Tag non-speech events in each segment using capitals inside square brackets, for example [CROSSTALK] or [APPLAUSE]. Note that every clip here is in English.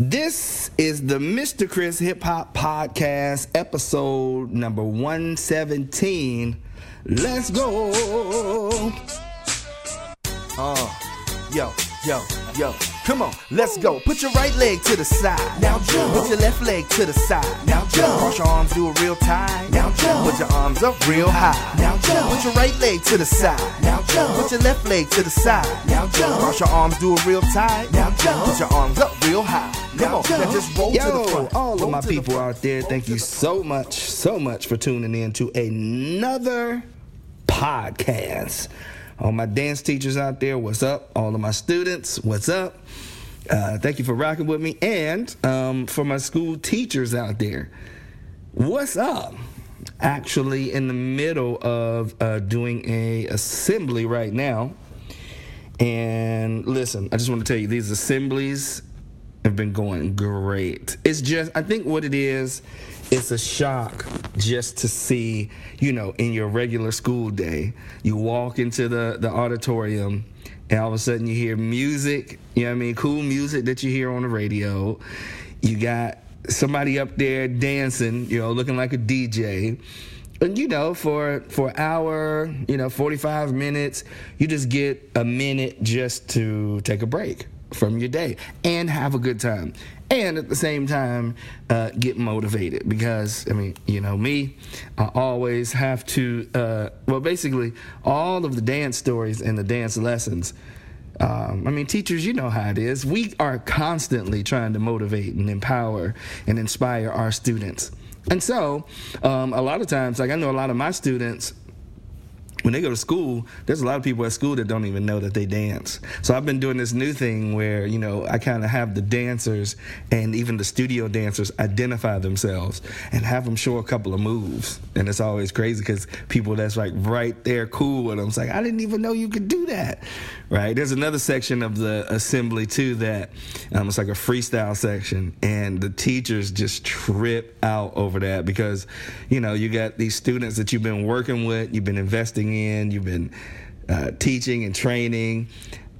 This is the Mr. Chris Hip Hop Podcast, episode number 117. Let's go. Uh, yo, yo, yo. Come on, let's go. Put your right leg to the side. Now jump. Put your left leg to the side. Now jump. Cross your arms, do it real tight. Now jump. Put your arms up real high. Now jump. Put your right leg to the side. Now jump. Put your left leg to the side. Now jump. Cross your arms, do it real tight. Now jump. Put your arms up real high. Come on, now just roll to the front. All of roll my to the people out there, thank you so much, so much for tuning in to another podcast. All my dance teachers out there, what's up? All of my students, what's up? Uh, thank you for rocking with me. And um, for my school teachers out there, what's up? Actually, in the middle of uh, doing a assembly right now. And listen, I just want to tell you, these assemblies have been going great. It's just, I think what it is, it's a shock just to see, you know, in your regular school day, you walk into the, the auditorium and all of a sudden you hear music, you know what I mean? Cool music that you hear on the radio. You got somebody up there dancing, you know, looking like a DJ. And you know, for for hour, you know, 45 minutes, you just get a minute just to take a break from your day and have a good time. And at the same time, uh, get motivated because, I mean, you know, me, I always have to, uh, well, basically, all of the dance stories and the dance lessons um, I mean, teachers, you know how it is. We are constantly trying to motivate and empower and inspire our students. And so, um, a lot of times, like I know a lot of my students, when they go to school, there's a lot of people at school that don't even know that they dance. So I've been doing this new thing where, you know, I kind of have the dancers and even the studio dancers identify themselves and have them show a couple of moves. And it's always crazy because people that's like right there cool with them. It's like, I didn't even know you could do that. Right? There's another section of the assembly too that um, it's like a freestyle section. And the teachers just trip out over that because, you know, you got these students that you've been working with, you've been investing in, you've been uh, teaching and training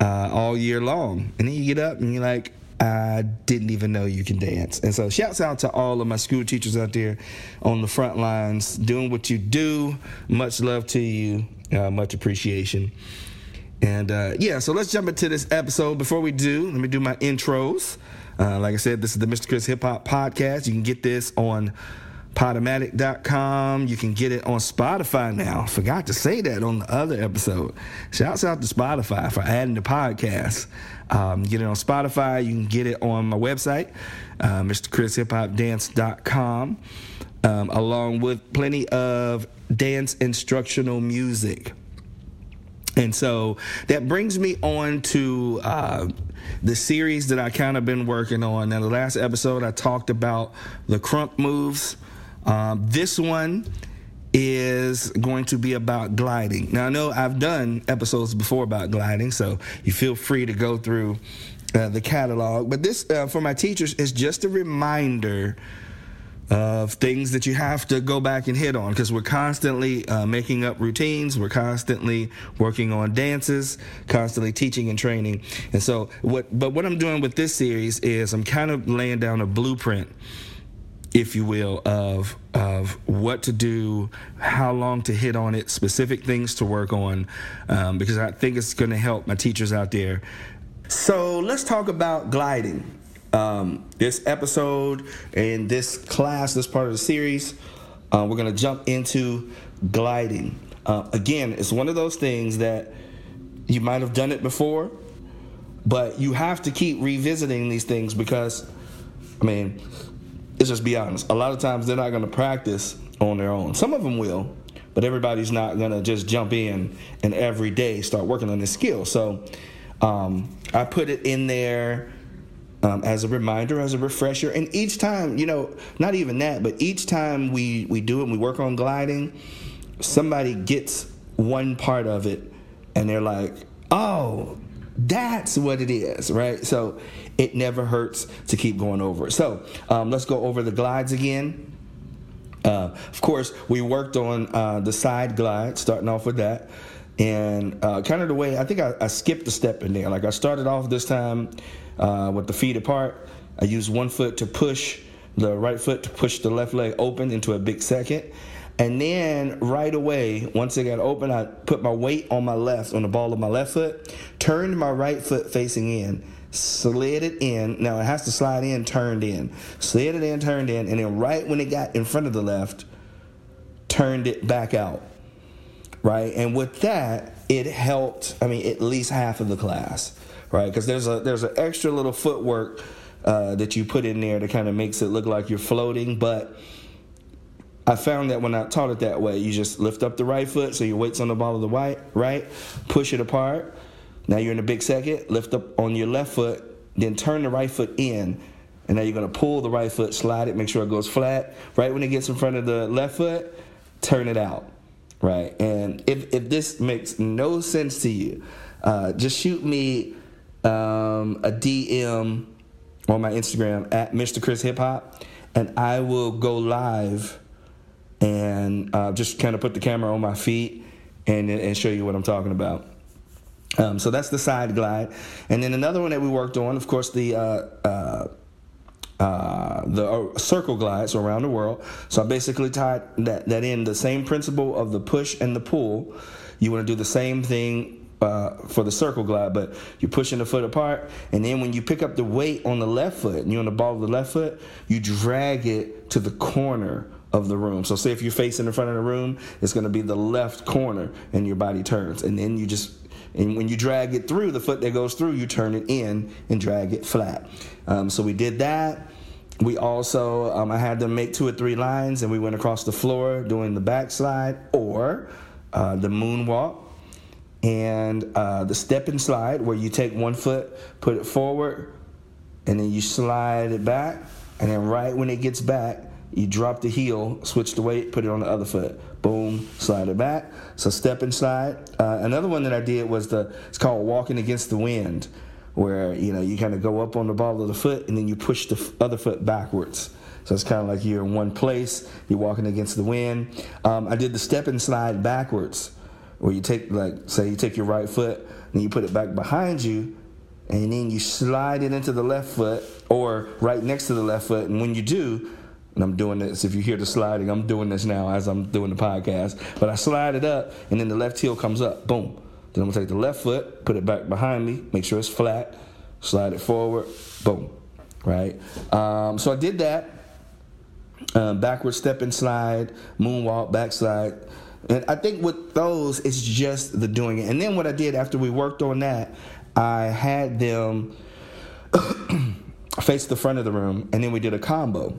uh, all year long. And then you get up and you're like, I didn't even know you can dance. And so, shouts out to all of my school teachers out there on the front lines doing what you do. Much love to you, uh, much appreciation. And uh, yeah, so let's jump into this episode. Before we do, let me do my intros. Uh, like I said, this is the Mr. Chris Hip Hop Podcast. You can get this on Podomatic.com. You can get it on Spotify now. Forgot to say that on the other episode. Shouts out to Spotify for adding the podcast. Um, get it on Spotify. You can get it on my website, uh, MrChrisHipHopDance.com, um, along with plenty of dance instructional music. And so that brings me on to uh, the series that I kind of been working on. Now, the last episode I talked about the krump moves. Um, this one is going to be about gliding. Now, I know I've done episodes before about gliding, so you feel free to go through uh, the catalog. But this, uh, for my teachers, is just a reminder of things that you have to go back and hit on because we're constantly uh, making up routines we're constantly working on dances constantly teaching and training and so what but what i'm doing with this series is i'm kind of laying down a blueprint if you will of of what to do how long to hit on it specific things to work on um, because i think it's going to help my teachers out there so let's talk about gliding um, this episode and this class, this part of the series, uh, we're going to jump into gliding. Uh, again, it's one of those things that you might have done it before, but you have to keep revisiting these things because, I mean, let's just be honest. A lot of times they're not going to practice on their own. Some of them will, but everybody's not going to just jump in and every day start working on this skill. So um, I put it in there um, as a reminder, as a refresher. And each time, you know, not even that, but each time we, we do it and we work on gliding, somebody gets one part of it and they're like, oh, that's what it is, right? So it never hurts to keep going over it. So um, let's go over the glides again. Uh, of course, we worked on uh, the side glide, starting off with that. And uh, kind of the way, I think I, I skipped a step in there. Like I started off this time uh, with the feet apart, I use one foot to push the right foot to push the left leg open into a big second. And then right away, once it got open, I put my weight on my left, on the ball of my left foot, turned my right foot facing in, slid it in. Now it has to slide in, turned in. Slid it in, turned in, and then right when it got in front of the left, turned it back out. Right? And with that, it helped, I mean, at least half of the class. Right? Because there's a there's an extra little footwork uh, that you put in there that kind of makes it look like you're floating, but I found that when I taught it that way, you just lift up the right foot, so your weight's on the ball of the right, right, push it apart. Now you're in a big second, lift up on your left foot, then turn the right foot in, and now you're gonna pull the right foot, slide it, make sure it goes flat. Right when it gets in front of the left foot, turn it out, right? And if, if this makes no sense to you, uh, just shoot me um, a DM on my Instagram at Mr. Chris Hip Hop, and I will go live and uh, just kind of put the camera on my feet and, and show you what I'm talking about. Um, so that's the side glide, and then another one that we worked on, of course, the uh, uh, uh, the uh, circle glides around the world. So I basically tied that that in the same principle of the push and the pull. You want to do the same thing uh, for the circle glide, but you're pushing the foot apart, and then when you pick up the weight on the left foot and you're on the ball of the left foot, you drag it to the corner of the room. So say if you're facing the front of the room, it's going to be the left corner and your body turns. And then you just and when you drag it through, the foot that goes through, you turn it in and drag it flat. Um, so we did that. We also, um, I had them make two or three lines and we went across the floor doing the backslide or uh, the moonwalk and uh, the step and slide where you take one foot, put it forward, and then you slide it back. And then right when it gets back, you drop the heel, switch the weight, put it on the other foot. Boom, slide it back. So step and slide. Uh, another one that I did was the it's called walking against the wind, where you know you kind of go up on the ball of the foot and then you push the other foot backwards. So it's kind of like you're in one place, you're walking against the wind. Um, I did the step and slide backwards, where you take like say you take your right foot and you put it back behind you, and then you slide it into the left foot or right next to the left foot, and when you do and I'm doing this. If you hear the sliding, I'm doing this now as I'm doing the podcast. But I slide it up, and then the left heel comes up. Boom. Then I'm gonna take the left foot, put it back behind me, make sure it's flat, slide it forward. Boom. Right. Um, so I did that. Um, backward step and slide, moonwalk, backslide. And I think with those, it's just the doing it. And then what I did after we worked on that, I had them [COUGHS] face the front of the room, and then we did a combo.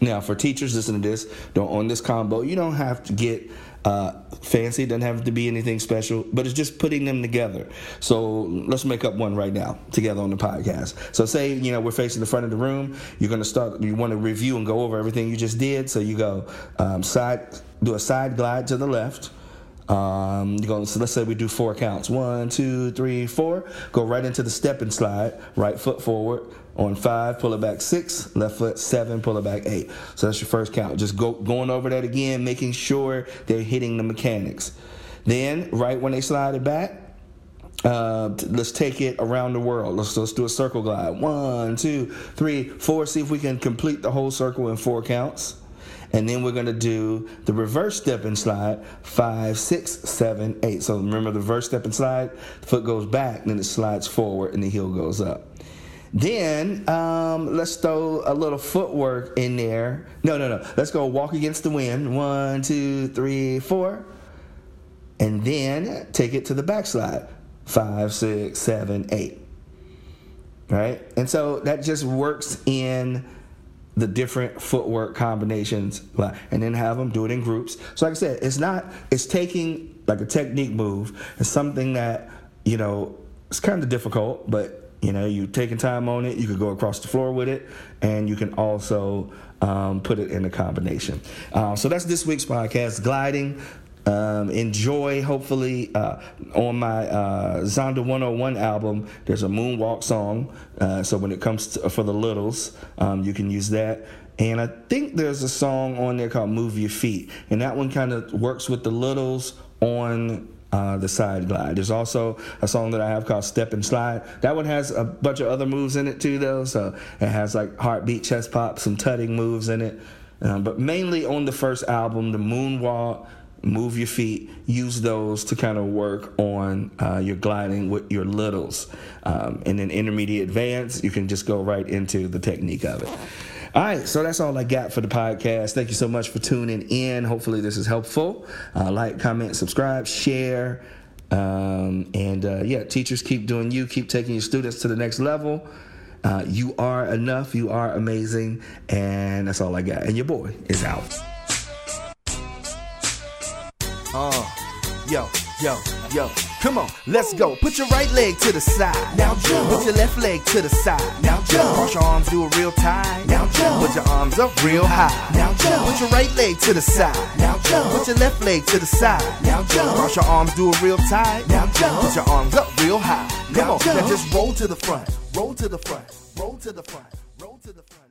Now, for teachers listening to this, don't own this combo. You don't have to get uh, fancy. It doesn't have to be anything special, but it's just putting them together. So let's make up one right now together on the podcast. So say you know we're facing the front of the room. You're to start. You want to review and go over everything you just did. So you go um, side, do a side glide to the left. Um, you go, so let's say we do four counts. One, two, three, four. Go right into the step and slide. Right foot forward. On five, pull it back six. Left foot seven, pull it back eight. So that's your first count. Just go going over that again, making sure they're hitting the mechanics. Then, right when they slide it back, uh, let's take it around the world. Let's, let's do a circle glide. One, two, three, four. See if we can complete the whole circle in four counts. And then we're going to do the reverse step and slide five, six, seven, eight. So remember the reverse step and slide, the foot goes back, then it slides forward, and the heel goes up. Then um, let's throw a little footwork in there. No, no, no. Let's go walk against the wind. One, two, three, four. And then take it to the backslide. Five, six, seven, eight. Right? And so that just works in the different footwork combinations and then have them do it in groups. So like I said, it's not it's taking like a technique move. It's something that, you know, it's kind of difficult, but you know, you taking time on it. You could go across the floor with it, and you can also um, put it in a combination. Uh, so that's this week's podcast, gliding. Um, enjoy, hopefully, uh, on my uh, Zonda 101 album, there's a moonwalk song. Uh, so when it comes to, for the littles, um, you can use that. And I think there's a song on there called Move Your Feet. And that one kind of works with the littles on uh, the side glide. There's also a song that I have called Step and Slide. That one has a bunch of other moves in it too, though. So it has like heartbeat, chest pop, some tutting moves in it. Um, but mainly on the first album, the moonwalk, move your feet, use those to kind of work on uh, your gliding with your littles. Um, and then intermediate advance, you can just go right into the technique of it. All right, so that's all I got for the podcast. Thank you so much for tuning in. Hopefully, this is helpful. Uh, like, comment, subscribe, share. Um, and uh, yeah, teachers keep doing you, keep taking your students to the next level. Uh, you are enough, you are amazing, and that's all I got. And your boy is out. Uh, yo, yo, yo. Come on, let's go. Put your right leg to the side. Now jump. Put your left leg to the side. Now jump. Cross your arms, do a real tight. Now jump. Put your arms up real high. Now jump. Put your right leg to the side. Now jump. Put your left leg to the side. Now jump. Cross your arms, do a real tight. Now jump. Put your arms up real high. Come on, now just roll to the front. roll to the front. Roll to the front. Roll to the front.